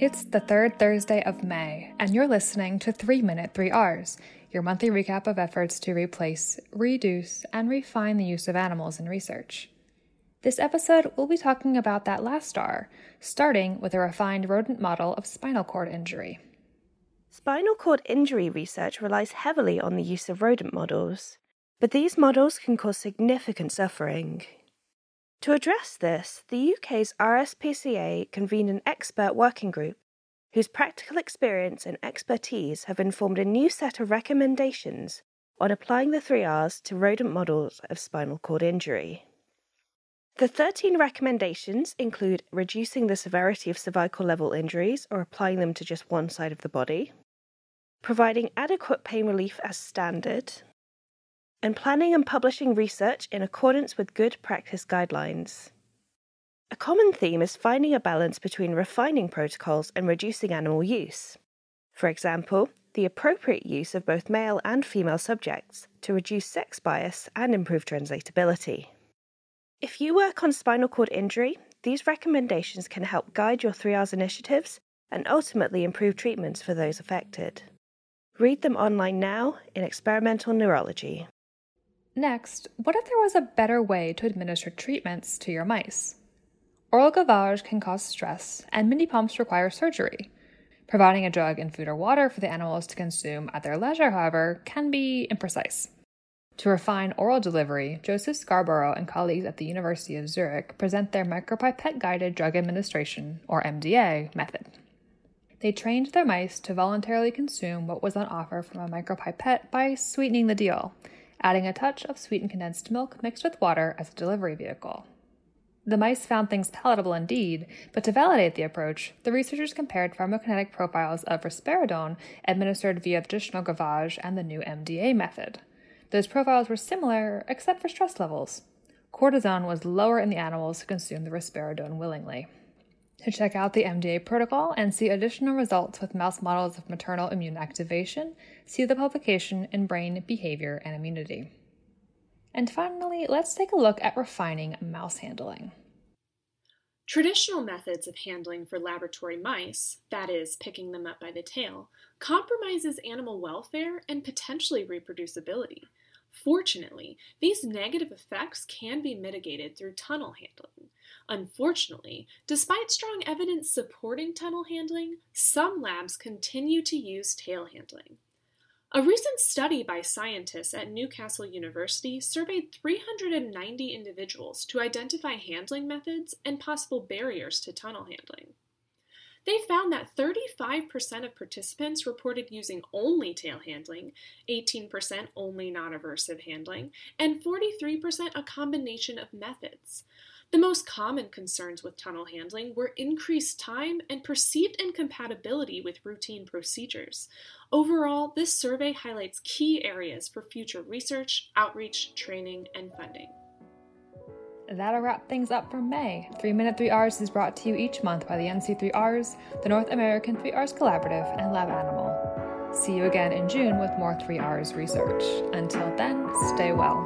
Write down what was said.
It's the third Thursday of May, and you're listening to 3 Minute 3Rs, your monthly recap of efforts to replace, reduce, and refine the use of animals in research. This episode, we'll be talking about that last R, starting with a refined rodent model of spinal cord injury. Spinal cord injury research relies heavily on the use of rodent models, but these models can cause significant suffering. To address this, the UK's RSPCA convened an expert working group whose practical experience and expertise have informed a new set of recommendations on applying the three R's to rodent models of spinal cord injury. The 13 recommendations include reducing the severity of cervical level injuries or applying them to just one side of the body, providing adequate pain relief as standard, and planning and publishing research in accordance with good practice guidelines. A common theme is finding a balance between refining protocols and reducing animal use. For example, the appropriate use of both male and female subjects to reduce sex bias and improve translatability. If you work on spinal cord injury, these recommendations can help guide your 3Rs initiatives and ultimately improve treatments for those affected. Read them online now in Experimental Neurology. Next, what if there was a better way to administer treatments to your mice? Oral gavage can cause stress, and mini pumps require surgery. Providing a drug in food or water for the animals to consume at their leisure, however, can be imprecise. To refine oral delivery, Joseph Scarborough and colleagues at the University of Zurich present their micropipette guided drug administration, or MDA, method. They trained their mice to voluntarily consume what was on offer from a micropipette by sweetening the deal adding a touch of sweetened condensed milk mixed with water as a delivery vehicle. The mice found things palatable indeed, but to validate the approach, the researchers compared pharmacokinetic profiles of risperidone administered via traditional gavage and the new MDA method. Those profiles were similar, except for stress levels. Cortisone was lower in the animals who consumed the risperidone willingly. To check out the MDA protocol and see additional results with mouse models of maternal immune activation, see the publication in Brain, Behavior, and Immunity. And finally, let's take a look at refining mouse handling. Traditional methods of handling for laboratory mice, that is, picking them up by the tail, compromises animal welfare and potentially reproducibility. Fortunately, these negative effects can be mitigated through tunnel handling. Unfortunately, despite strong evidence supporting tunnel handling, some labs continue to use tail handling. A recent study by scientists at Newcastle University surveyed 390 individuals to identify handling methods and possible barriers to tunnel handling. They found that 35% of participants reported using only tail handling, 18% only non aversive handling, and 43% a combination of methods. The most common concerns with tunnel handling were increased time and perceived incompatibility with routine procedures. Overall, this survey highlights key areas for future research, outreach, training, and funding. That'll wrap things up for May. 3 Minute 3Rs is brought to you each month by the NC3Rs, the North American 3Rs Collaborative, and Lab Animal. See you again in June with more 3Rs research. Until then, stay well.